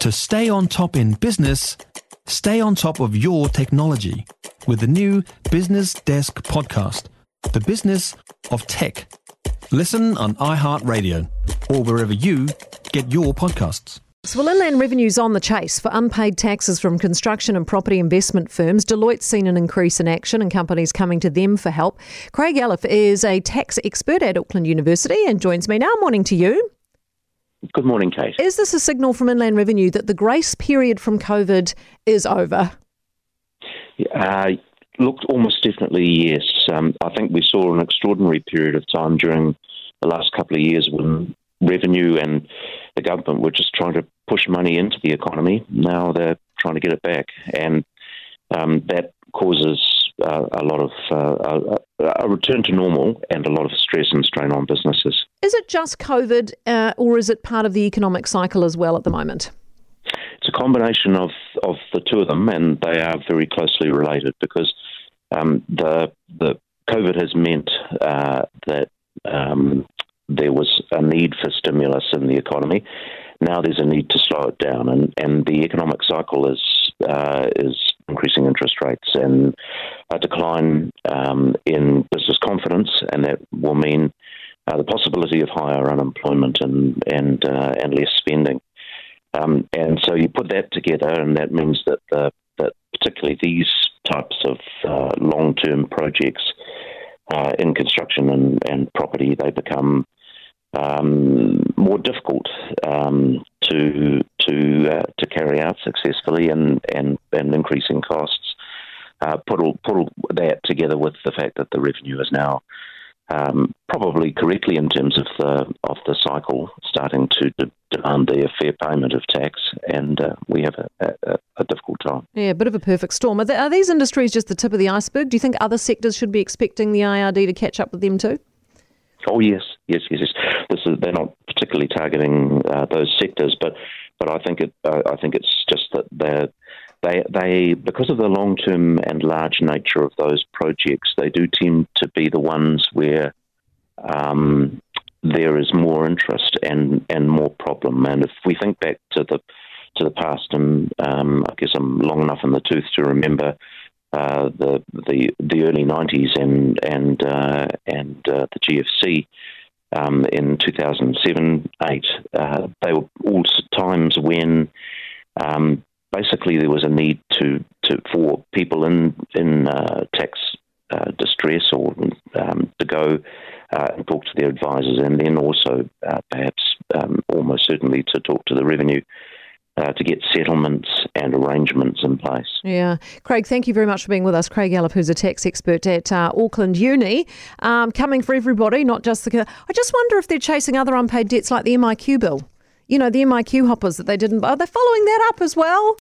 To stay on top in business, stay on top of your technology with the new Business Desk podcast, The Business of Tech. Listen on iHeartRadio or wherever you get your podcasts. So, well, Inland Revenue's on the chase for unpaid taxes from construction and property investment firms. Deloitte's seen an increase in action and companies coming to them for help. Craig Elliffe is a tax expert at Auckland University and joins me now. Morning to you. Good morning, Kate. Is this a signal from Inland Revenue that the grace period from COVID is over? Uh, looked almost definitely yes. Um, I think we saw an extraordinary period of time during the last couple of years when revenue and the government were just trying to push money into the economy. Now they're trying to get it back, and um, that causes uh, a lot of uh, a, a, return to normal and a lot of stress and strain on businesses. Is it just COVID, uh, or is it part of the economic cycle as well at the moment? It's a combination of, of the two of them, and they are very closely related because um, the the COVID has meant uh, that um, there was a need for stimulus in the economy. Now there's a need to slow it down, and, and the economic cycle is uh, is increasing interest rates and a decline um, in business confidence, and that will mean uh, the possibility of higher unemployment and and uh, and less spending. Um, and so you put that together, and that means that the, that particularly these types of uh, long-term projects uh, in construction and, and property, they become um, more difficult um, to to uh, to carry out successfully and and, and increasing costs. Uh, put all, put all that together with the fact that the revenue is now um, probably correctly in terms of the of the cycle starting to de- demand a fair payment of tax, and uh, we have a, a, a, difficult time. Yeah, a bit of a perfect storm. Are, there, are these industries just the tip of the iceberg? Do you think other sectors should be expecting the IRD to catch up with them too? Oh yes, yes, yes, yes. This is, they're not particularly targeting uh, those sectors, but but I think it uh, I think it's just that they they they because of the long term and large nature of those projects, they do tend to be the ones where um, there is more interest and and more problem. And if we think back to the to the past, and um, I guess I'm long enough in the tooth to remember uh, the the the early '90s and and uh, and uh, the GFC um, in 2007, eight. Uh, they were all times when um, basically there was a need to, to for people in in uh, tax uh, distress or um, to go and talk to their advisors, and then also perhaps um, almost certainly to talk to the revenue uh, to get settlements and arrangements in place. Yeah. Craig, thank you very much for being with us. Craig Elliffe, who's a tax expert at uh, Auckland Uni, um, coming for everybody, not just the. I just wonder if they're chasing other unpaid debts like the MIQ bill. You know, the MIQ hoppers that they didn't. Are they following that up as well?